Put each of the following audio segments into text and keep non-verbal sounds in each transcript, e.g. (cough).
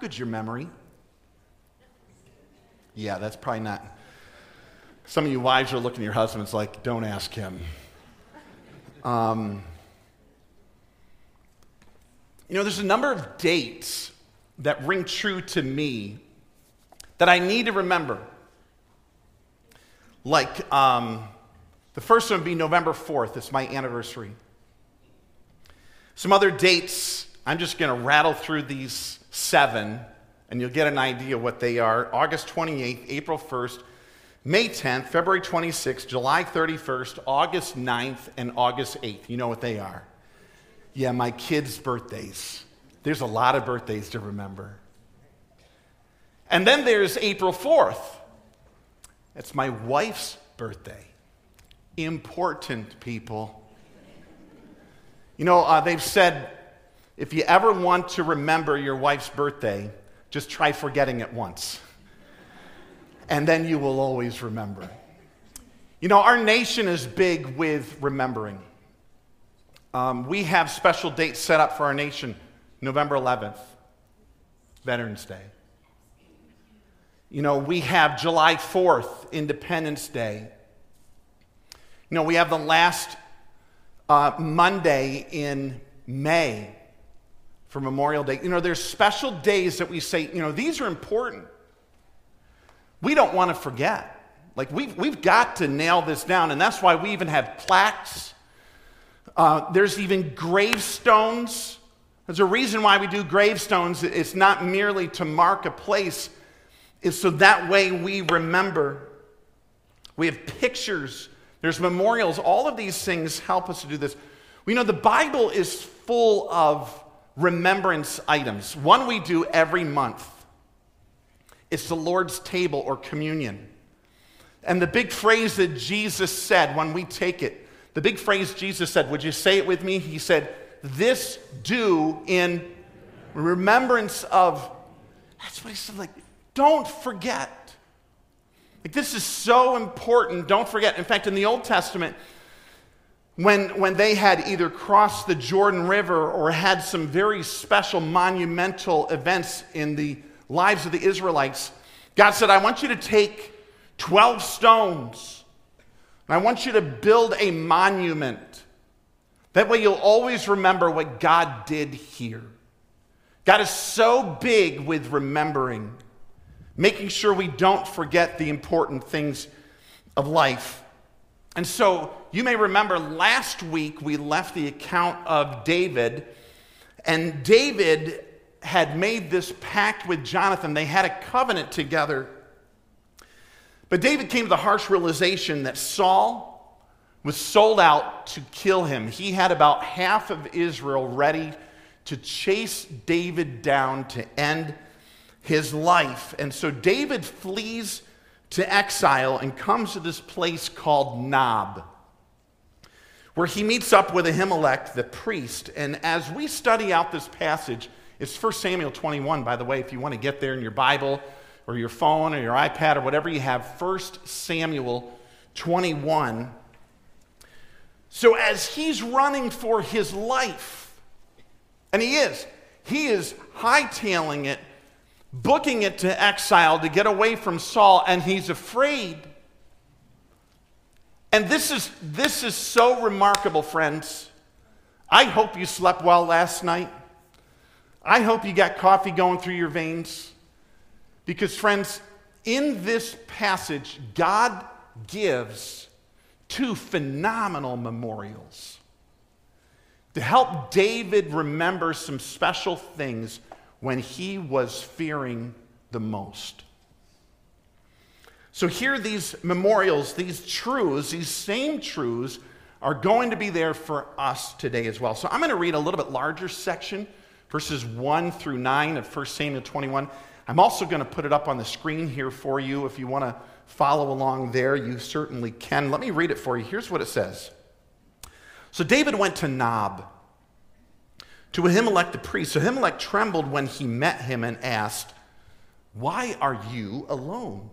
good's your memory? Yeah, that's probably not. Some of you wives are looking at your husbands like, don't ask him. Um, you know, there's a number of dates that ring true to me that I need to remember. Like, um, the first one would be November 4th. It's my anniversary. Some other dates, I'm just going to rattle through these seven, and you'll get an idea what they are. August 28th, April 1st, May 10th, February 26th, July 31st, August 9th, and August 8th. You know what they are. Yeah, my kids' birthdays. There's a lot of birthdays to remember. And then there's April 4th. It's my wife's birthday. Important, people. You know, uh, they've said if you ever want to remember your wife's birthday, just try forgetting it once. And then you will always remember. You know, our nation is big with remembering. Um, we have special dates set up for our nation November 11th, Veterans Day. You know, we have July 4th, Independence Day. You know, we have the last uh, Monday in May for Memorial Day. You know, there's special days that we say, you know, these are important. We don't want to forget. Like, we've, we've got to nail this down, and that's why we even have plaques. Uh, there's even gravestones. There's a reason why we do gravestones. It's not merely to mark a place, it's so that way we remember. We have pictures there's memorials. All of these things help us to do this. We know the Bible is full of remembrance items. One we do every month. is the Lord's table or communion. And the big phrase that Jesus said when we take it, the big phrase Jesus said, would you say it with me? He said, This do in remembrance of. That's what he said, like, don't forget. Like, this is so important. Don't forget. In fact, in the Old Testament, when, when they had either crossed the Jordan River or had some very special monumental events in the lives of the Israelites, God said, I want you to take 12 stones and I want you to build a monument. That way you'll always remember what God did here. God is so big with remembering making sure we don't forget the important things of life. And so you may remember last week we left the account of David, and David had made this pact with Jonathan. They had a covenant together. But David came to the harsh realization that Saul was sold out to kill him. He had about half of Israel ready to chase David down to end his life. And so David flees to exile and comes to this place called Nob, where he meets up with Ahimelech, the priest. And as we study out this passage, it's 1 Samuel 21, by the way, if you want to get there in your Bible or your phone or your iPad or whatever you have, 1 Samuel 21. So as he's running for his life, and he is, he is hightailing it booking it to exile to get away from Saul, and he's afraid. And this is, this is so remarkable, friends. I hope you slept well last night. I hope you got coffee going through your veins. Because, friends, in this passage, God gives two phenomenal memorials to help David remember some special things when he was fearing the most. So, here, these memorials, these truths, these same truths, are going to be there for us today as well. So, I'm going to read a little bit larger section, verses 1 through 9 of 1 Samuel 21. I'm also going to put it up on the screen here for you. If you want to follow along there, you certainly can. Let me read it for you. Here's what it says So, David went to Nob to Ahimelech the priest. So Ahimelech trembled when he met him and asked, Why are you alone?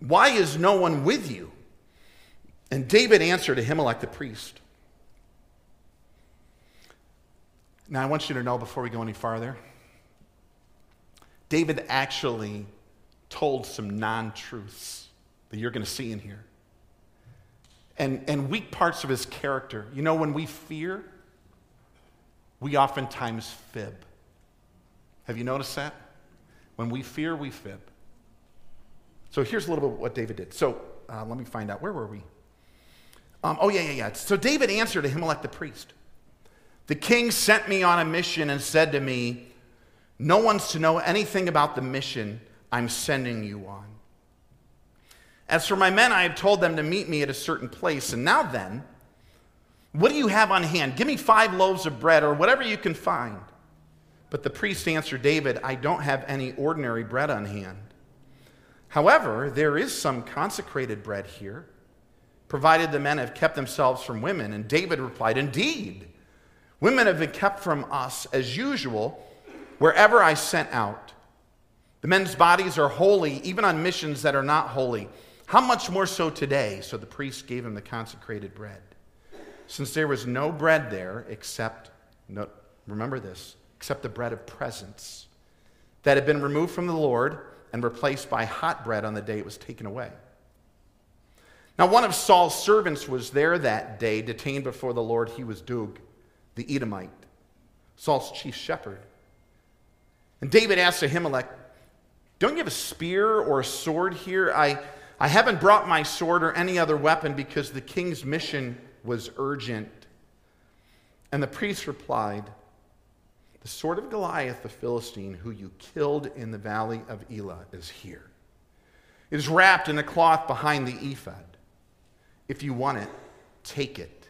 Why is no one with you? And David answered Ahimelech the priest. Now, I want you to know before we go any farther, David actually told some non truths that you're going to see in here. And, and weak parts of his character. You know, when we fear, we oftentimes fib. Have you noticed that? When we fear, we fib. So here's a little bit of what David did. So uh, let me find out. Where were we? Um, oh, yeah, yeah, yeah. So David answered Ahimelech the priest The king sent me on a mission and said to me, No one's to know anything about the mission I'm sending you on. As for my men, I have told them to meet me at a certain place. And now then, what do you have on hand? Give me five loaves of bread or whatever you can find. But the priest answered David, I don't have any ordinary bread on hand. However, there is some consecrated bread here, provided the men have kept themselves from women. And David replied, Indeed, women have been kept from us as usual wherever I sent out. The men's bodies are holy, even on missions that are not holy. How much more so today? So the priest gave him the consecrated bread. Since there was no bread there except, remember this, except the bread of presence that had been removed from the Lord and replaced by hot bread on the day it was taken away. Now, one of Saul's servants was there that day, detained before the Lord. He was Doeg, the Edomite, Saul's chief shepherd. And David asked Ahimelech, Don't you have a spear or a sword here? I, I haven't brought my sword or any other weapon because the king's mission was urgent. And the priest replied, the sword of Goliath the Philistine, who you killed in the valley of Elah, is here. It is wrapped in a cloth behind the ephod. If you want it, take it.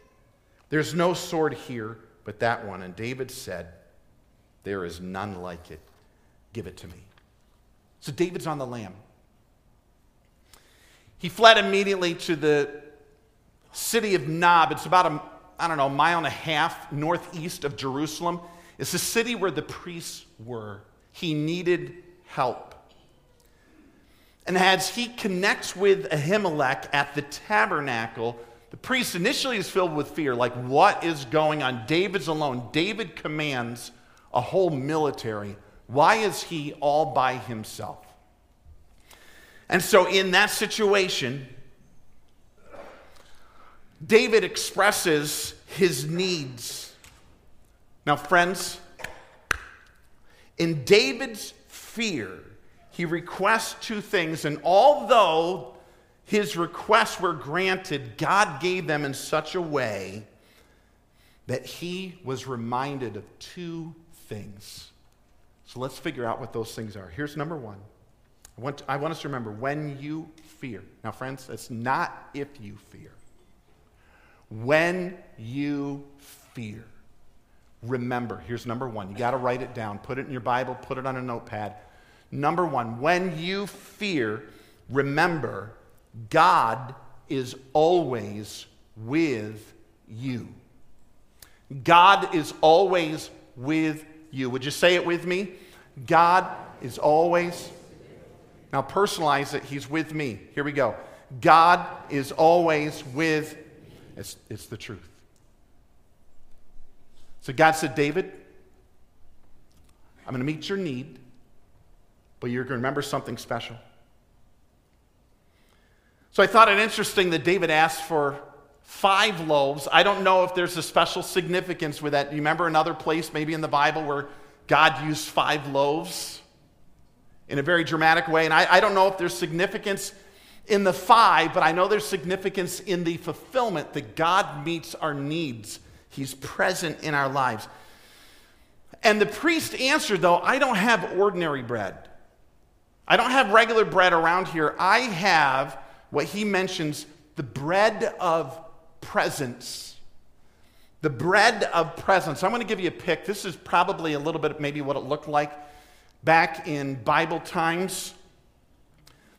There's no sword here but that one. And David said, There is none like it. Give it to me. So David's on the lam. He fled immediately to the city of Nob. It's about a, I don't know, a mile and a half northeast of Jerusalem. It's the city where the priests were. He needed help. And as he connects with Ahimelech at the tabernacle, the priest initially is filled with fear like, what is going on? David's alone. David commands a whole military. Why is he all by himself? And so, in that situation, David expresses his needs now, friends, in David's fear, he requests two things, and although his requests were granted, God gave them in such a way that he was reminded of two things. So let's figure out what those things are. Here's number one. I want, I want us to remember when you fear. Now, friends, it's not if you fear. When you fear. Remember, here's number one. You got to write it down. Put it in your Bible, put it on a notepad. Number one, when you fear, remember, God is always with you. God is always with you. Would you say it with me? God is always. Now personalize it. He's with me. Here we go. God is always with. It's, it's the truth. So God said, David, I'm going to meet your need, but you're going to remember something special. So I thought it interesting that David asked for five loaves. I don't know if there's a special significance with that. You remember another place, maybe in the Bible, where God used five loaves in a very dramatic way? And I, I don't know if there's significance in the five, but I know there's significance in the fulfillment that God meets our needs He's present in our lives. And the priest answered, though, I don't have ordinary bread. I don't have regular bread around here. I have what he mentions the bread of presence. The bread of presence. I'm going to give you a pic. This is probably a little bit maybe what it looked like back in Bible times.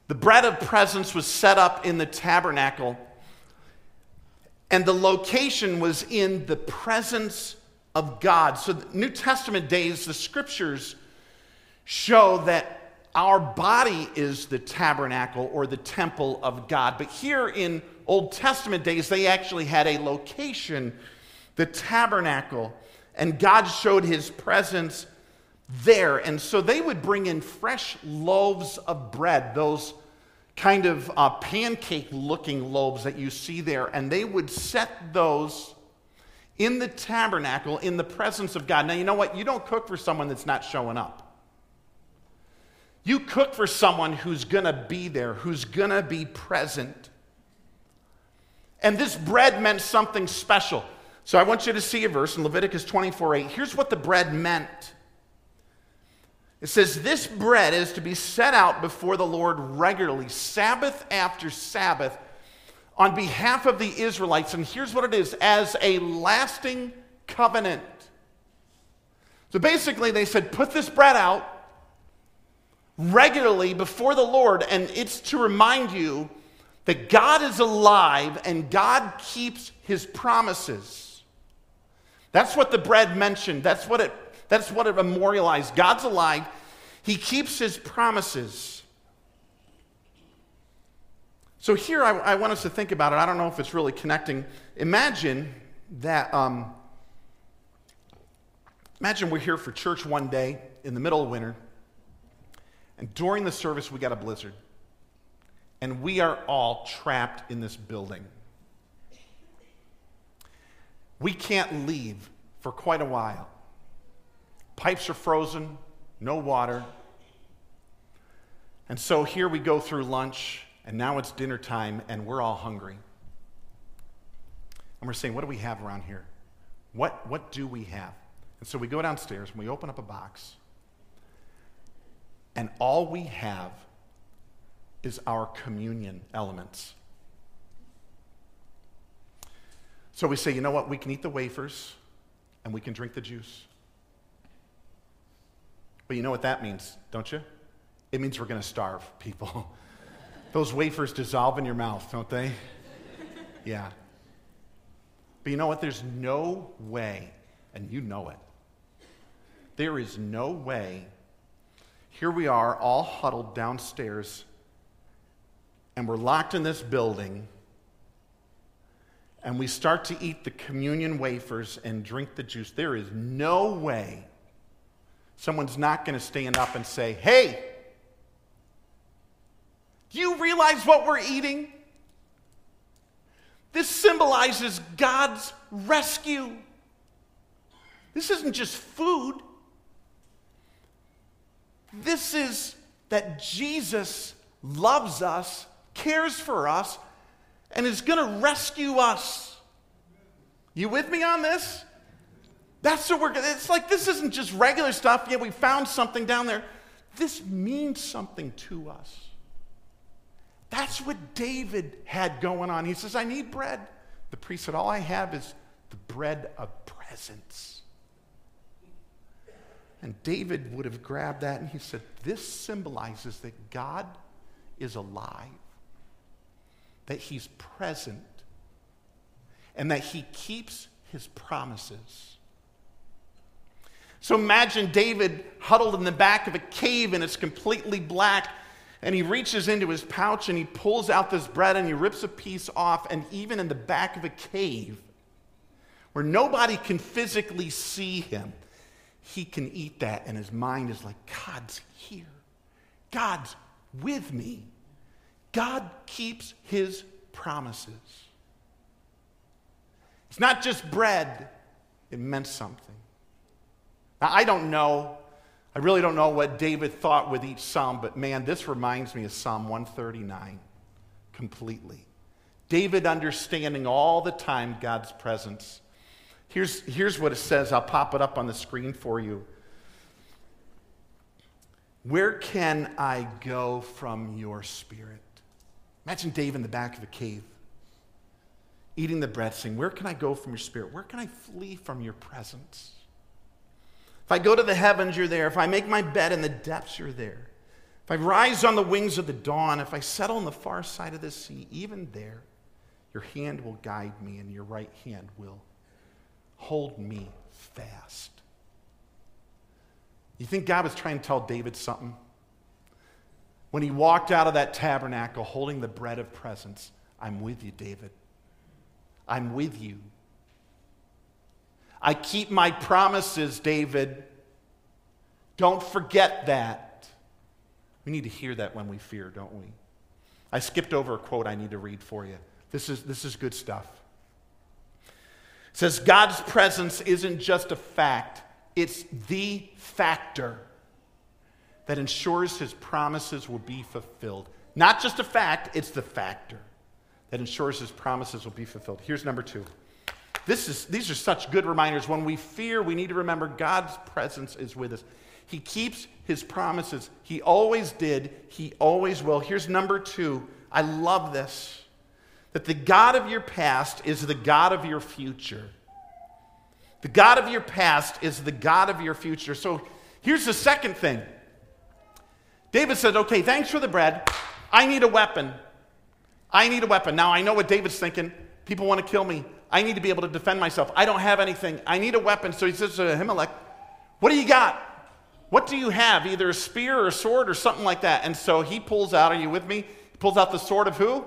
The bread of presence was set up in the tabernacle and the location was in the presence of God. So, New Testament days, the scriptures show that our body is the tabernacle or the temple of God. But here in Old Testament days, they actually had a location, the tabernacle, and God showed his presence there. And so they would bring in fresh loaves of bread, those kind of uh, pancake looking loaves that you see there, and they would set those in the tabernacle in the presence of God. Now, you know what? You don't cook for someone that's not showing up. You cook for someone who's going to be there, who's going to be present. And this bread meant something special. So I want you to see a verse in Leviticus 24 8. Here's what the bread meant it says, This bread is to be set out before the Lord regularly, Sabbath after Sabbath, on behalf of the Israelites. And here's what it is as a lasting covenant. So basically, they said, Put this bread out regularly before the Lord, and it's to remind you that God is alive and God keeps his promises. That's what the bread mentioned. That's what it that's what it memorialized. God's alive, He keeps His promises. So here I, I, want us to think about it. I don't know if it's really connecting. Imagine that, um, imagine we're here for church one day in the middle of winter, and during the service we got a blizzard, and we are all trapped in this building. We can't leave for quite a while. Pipes are frozen, no water. And so here we go through lunch, and now it's dinner time, and we're all hungry. And we're saying, what do we have around here? What, what do we have? And so we go downstairs and we open up a box, and all we have is our communion elements. So we say, you know what? We can eat the wafers and we can drink the juice. But you know what that means, don't you? It means we're going to starve people. (laughs) Those wafers dissolve in your mouth, don't they? (laughs) Yeah. But you know what? There's no way, and you know it. There is no way. Here we are, all huddled downstairs, and we're locked in this building, and we start to eat the communion wafers and drink the juice. There is no way someone's not going to stand up and say, Hey, do you realize what we're eating? This symbolizes God's rescue. This isn't just food. This is that Jesus loves us, cares for us, and is going to rescue us. You with me on this? That's what we're, it's like this isn't just regular stuff. Yeah, we found something down there. This means something to us. That's what David had going on. He says, I need bread. The priest said, All I have is the bread of presence. And David would have grabbed that and he said, This symbolizes that God is alive, that he's present, and that he keeps his promises. So imagine David huddled in the back of a cave and it's completely black. And he reaches into his pouch and he pulls out this bread and he rips a piece off. And even in the back of a cave, where nobody can physically see him, he can eat that. And his mind is like, God's here. God's with me. God keeps his promises. It's not just bread, it meant something. Now, I don't know, I really don't know what David thought with each psalm, but man, this reminds me of Psalm 139 completely. David understanding all the time God's presence. Here's, here's what it says. I'll pop it up on the screen for you. Where can I go from your spirit? Imagine Dave in the back of a cave, eating the bread, saying, Where can I go from your spirit? Where can I flee from your presence? If I go to the heavens, you're there. If I make my bed in the depths, you're there. If I rise on the wings of the dawn, if I settle on the far side of the sea, even there, your hand will guide me and your right hand will hold me fast. You think God was trying to tell David something? When he walked out of that tabernacle holding the bread of presence, I'm with you, David. I'm with you. I keep my promises, David. Don't forget that. We need to hear that when we fear, don't we? I skipped over a quote I need to read for you. This is, this is good stuff. It says, God's presence isn't just a fact, it's the factor that ensures his promises will be fulfilled. Not just a fact, it's the factor that ensures his promises will be fulfilled. Here's number two. This is, these are such good reminders. When we fear, we need to remember God's presence is with us. He keeps his promises. He always did. He always will. Here's number two. I love this that the God of your past is the God of your future. The God of your past is the God of your future. So here's the second thing David said, Okay, thanks for the bread. I need a weapon. I need a weapon. Now, I know what David's thinking. People want to kill me. I need to be able to defend myself. I don't have anything. I need a weapon. So he says to Ahimelech, What do you got? What do you have? Either a spear or a sword or something like that. And so he pulls out, Are you with me? He pulls out the sword of who?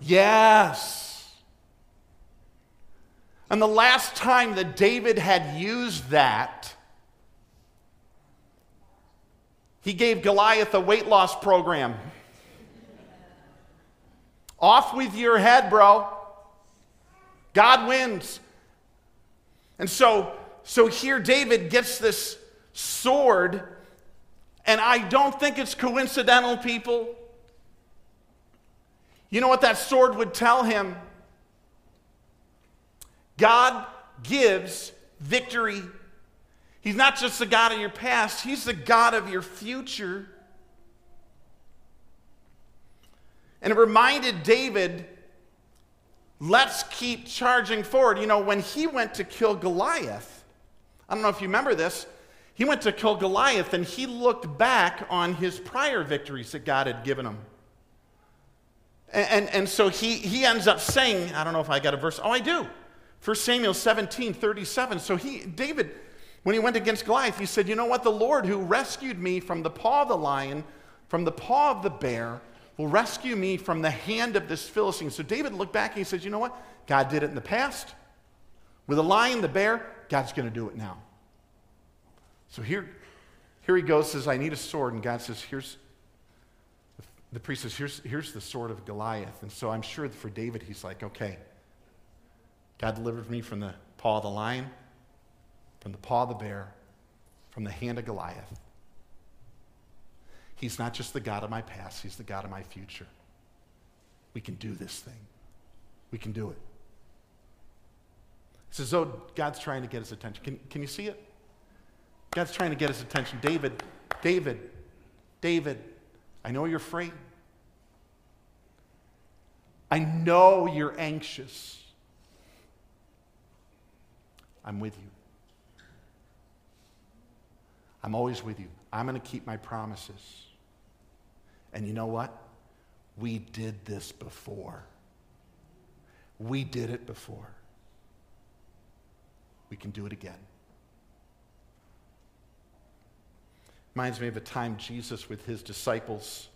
Yes. And the last time that David had used that, he gave Goliath a weight loss program. Off with your head, bro. God wins. And so, so here David gets this sword, and I don't think it's coincidental, people. You know what that sword would tell him? God gives victory He's not just the God of your past, He's the God of your future. And it reminded David, let's keep charging forward. You know, when he went to kill Goliath, I don't know if you remember this, he went to kill Goliath and he looked back on his prior victories that God had given him. And, and, and so he, he ends up saying, I don't know if I got a verse. Oh, I do. 1 Samuel 17, 37. So he, David, when he went against Goliath, he said, You know what? The Lord who rescued me from the paw of the lion, from the paw of the bear, will rescue me from the hand of this Philistine. So David looked back and he said, You know what? God did it in the past. With the lion, the bear, God's going to do it now. So here, here he goes, says, I need a sword. And God says, Here's, the priest says, here's, here's the sword of Goliath. And so I'm sure for David, he's like, Okay, God delivered me from the paw of the lion from the paw of the bear, from the hand of Goliath. He's not just the God of my past, He's the God of my future. We can do this thing. We can do it. It's as though God's trying to get his attention. Can, can you see it? God's trying to get his attention. David, David, David, I know you're afraid. I know you're anxious. I'm with you. I'm always with you. I'm going to keep my promises. And you know what? We did this before. We did it before. We can do it again. Reminds me of a time Jesus with his disciples.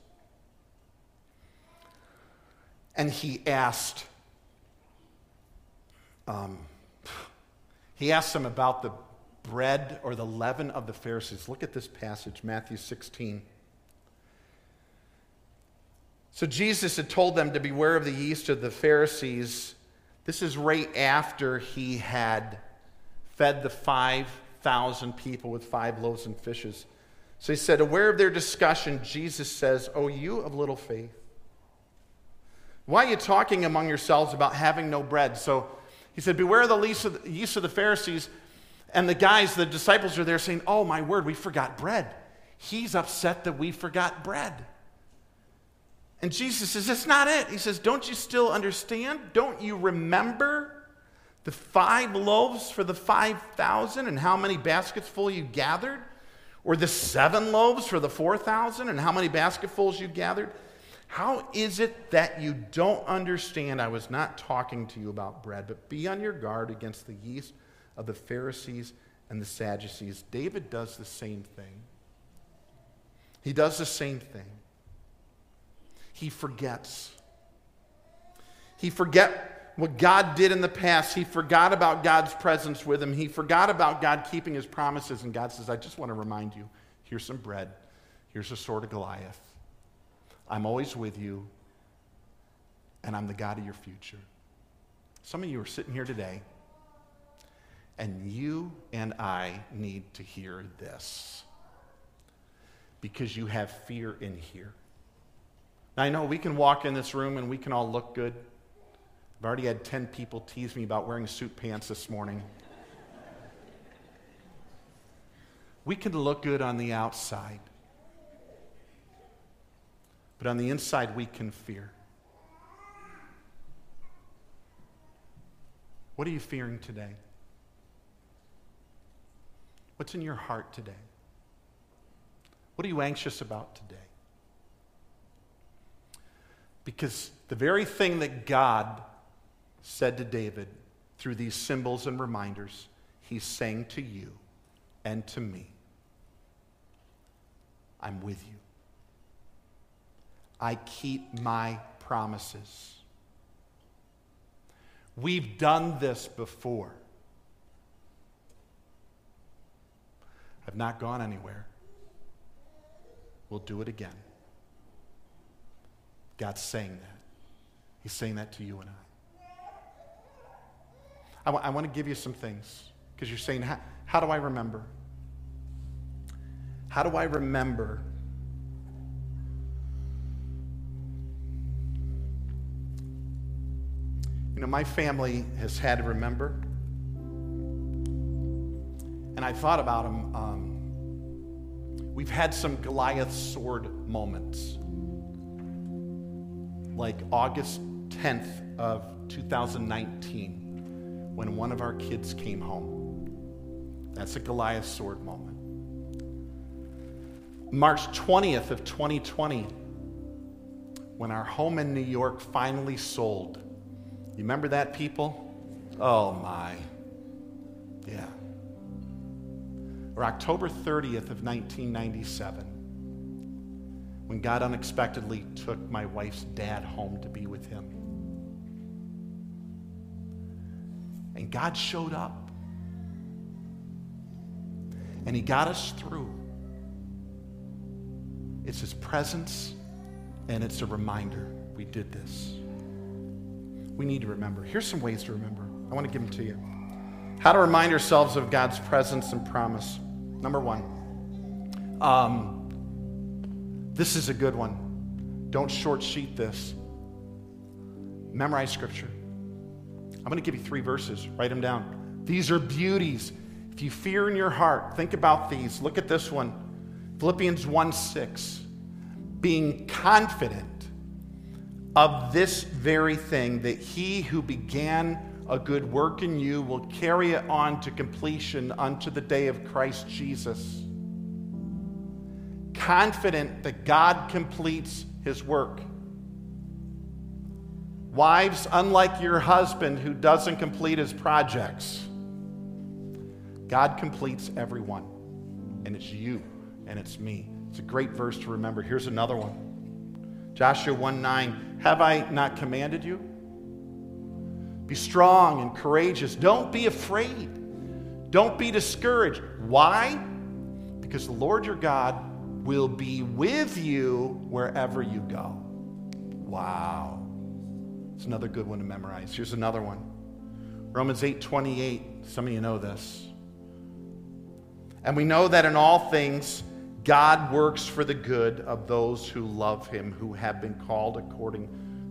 And he asked, um, he asked them about the bread or the leaven of the Pharisees. Look at this passage, Matthew 16. So Jesus had told them to beware of the yeast of the Pharisees. This is right after he had fed the 5,000 people with five loaves and fishes. So he said, Aware of their discussion, Jesus says, Oh, you of little faith. Why are you talking among yourselves about having no bread? So he said, Beware of the yeast of the Pharisees. And the guys, the disciples are there saying, Oh, my word, we forgot bread. He's upset that we forgot bread. And Jesus says, That's not it. He says, Don't you still understand? Don't you remember the five loaves for the 5,000 and how many baskets full you gathered? Or the seven loaves for the 4,000 and how many basketfuls you gathered? How is it that you don't understand? I was not talking to you about bread, but be on your guard against the yeast of the Pharisees and the Sadducees. David does the same thing. He does the same thing. He forgets. He forget what God did in the past. He forgot about God's presence with him. He forgot about God keeping his promises. And God says, I just want to remind you here's some bread, here's a sword of Goliath. I'm always with you, and I'm the God of your future. Some of you are sitting here today, and you and I need to hear this because you have fear in here. Now, I know we can walk in this room and we can all look good. I've already had 10 people tease me about wearing suit pants this morning. we can look good on the outside, but on the inside, we can fear. What are you fearing today? What's in your heart today? What are you anxious about today? Because the very thing that God said to David through these symbols and reminders, he's saying to you and to me I'm with you. I keep my promises. We've done this before. I've not gone anywhere. We'll do it again. God's saying that. He's saying that to you and I. I, w- I want to give you some things because you're saying, how, how do I remember? How do I remember? You know, my family has had to remember. And I thought about them. Um, we've had some Goliath sword moments like August 10th of 2019 when one of our kids came home. That's a Goliath sword moment. March 20th of 2020 when our home in New York finally sold. You remember that, people? Oh my. Yeah. Or October 30th of 1997 when God unexpectedly took my wife's dad home to be with him. And God showed up. And he got us through. It's his presence, and it's a reminder we did this. We need to remember. Here's some ways to remember. I want to give them to you. How to remind ourselves of God's presence and promise. Number one, um, this is a good one. Don't short sheet this. Memorize scripture. I'm going to give you three verses. Write them down. These are beauties. If you fear in your heart, think about these. Look at this one Philippians 1 6. Being confident of this very thing, that he who began a good work in you will carry it on to completion unto the day of Christ Jesus confident that God completes his work. Wives, unlike your husband who doesn't complete his projects, God completes everyone. And it's you and it's me. It's a great verse to remember. Here's another one Joshua 1 9. Have I not commanded you? Be strong and courageous. Don't be afraid. Don't be discouraged. Why? Because the Lord your God will be with you wherever you go. Wow. It's another good one to memorize. Here's another one. Romans 8:28. Some of you know this. And we know that in all things God works for the good of those who love him, who have been called according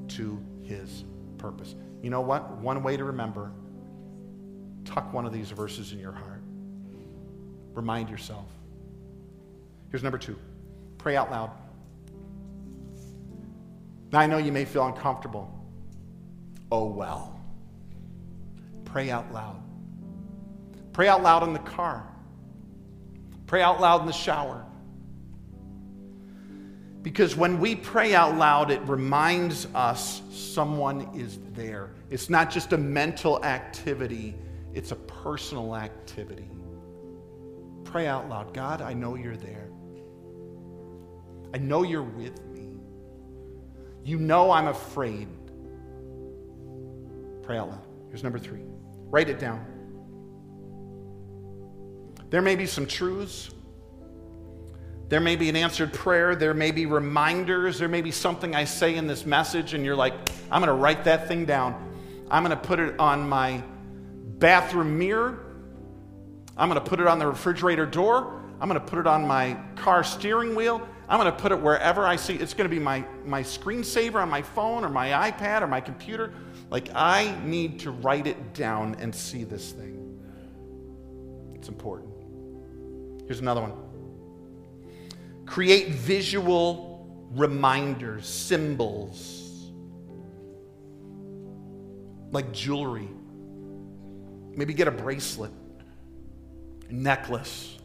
to his purpose. You know what? One way to remember tuck one of these verses in your heart. Remind yourself. Here's number two pray out loud. Now, I know you may feel uncomfortable. Oh, well. Pray out loud. Pray out loud in the car. Pray out loud in the shower. Because when we pray out loud, it reminds us someone is there. It's not just a mental activity, it's a personal activity. Pray out loud God, I know you're there. I know you're with me. You know I'm afraid. Pray out loud. Here's number three. Write it down. There may be some truths. There may be an answered prayer. There may be reminders. There may be something I say in this message, and you're like, I'm going to write that thing down. I'm going to put it on my bathroom mirror. I'm going to put it on the refrigerator door. I'm going to put it on my car steering wheel. I'm going to put it wherever I see. It's going to be my, my screensaver on my phone or my iPad or my computer. Like, I need to write it down and see this thing. It's important. Here's another one create visual reminders, symbols, like jewelry. Maybe get a bracelet, necklace,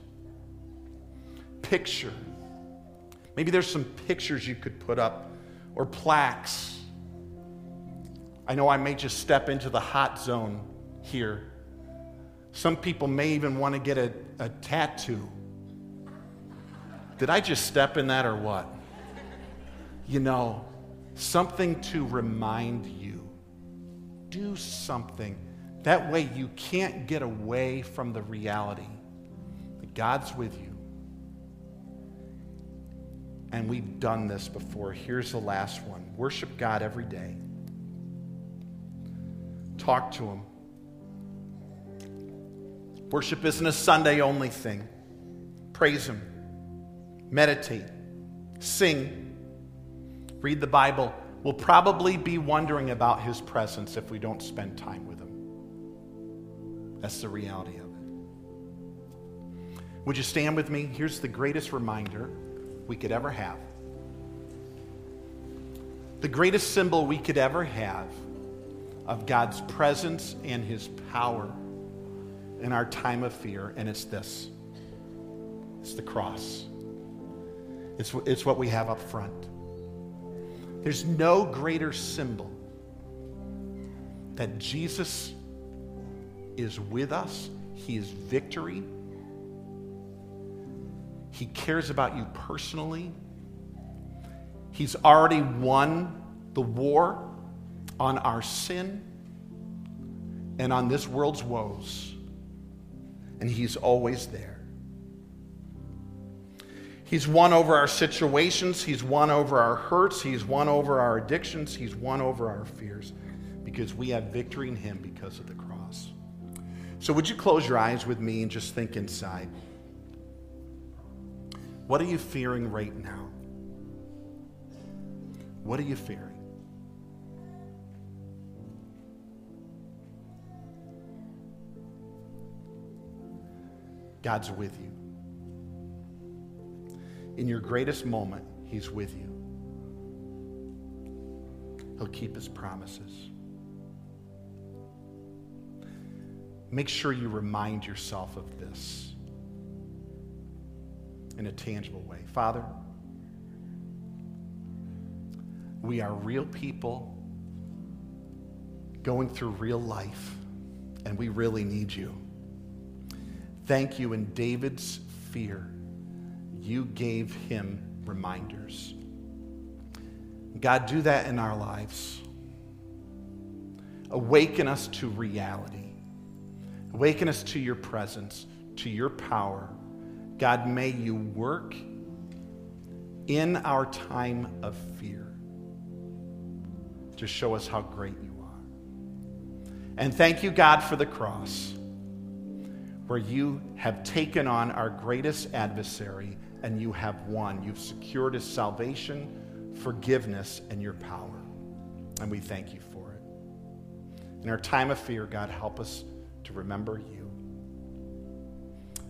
picture. Maybe there's some pictures you could put up or plaques. I know I may just step into the hot zone here. Some people may even want to get a, a tattoo. Did I just step in that or what? You know, something to remind you. Do something. That way you can't get away from the reality that God's with you. And we've done this before. Here's the last one worship God every day, talk to Him. Worship isn't a Sunday only thing. Praise Him, meditate, sing, read the Bible. We'll probably be wondering about His presence if we don't spend time with Him. That's the reality of it. Would you stand with me? Here's the greatest reminder we could ever have. The greatest symbol we could ever have of God's presence and His power in our time of fear, and it's this it's the cross. It's, it's what we have up front. There's no greater symbol that Jesus is with us, He is victory. He cares about you personally. He's already won the war on our sin and on this world's woes. And He's always there. He's won over our situations. He's won over our hurts. He's won over our addictions. He's won over our fears because we have victory in Him because of the cross. So, would you close your eyes with me and just think inside? What are you fearing right now? What are you fearing? God's with you. In your greatest moment, He's with you. He'll keep His promises. Make sure you remind yourself of this in a tangible way. Father, we are real people going through real life, and we really need you. Thank you in David's fear, you gave him reminders. God, do that in our lives. Awaken us to reality. Awaken us to your presence, to your power God, may you work in our time of fear to show us how great you are. And thank you, God, for the cross, where you have taken on our greatest adversary and you have won. You've secured his salvation, forgiveness, and your power. And we thank you for it. In our time of fear, God, help us to remember you.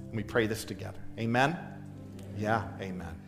And we pray this together. Amen? Yeah, amen.